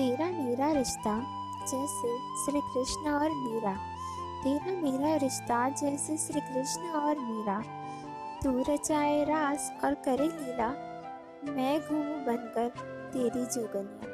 तेरा मेरा रिश्ता जैसे श्री कृष्ण और मीरा। तेरा मेरा रिश्ता जैसे श्री कृष्ण और मीरा। तू रचाए रास और करे लीला। मैं घूमू बनकर तेरी जुगनिया।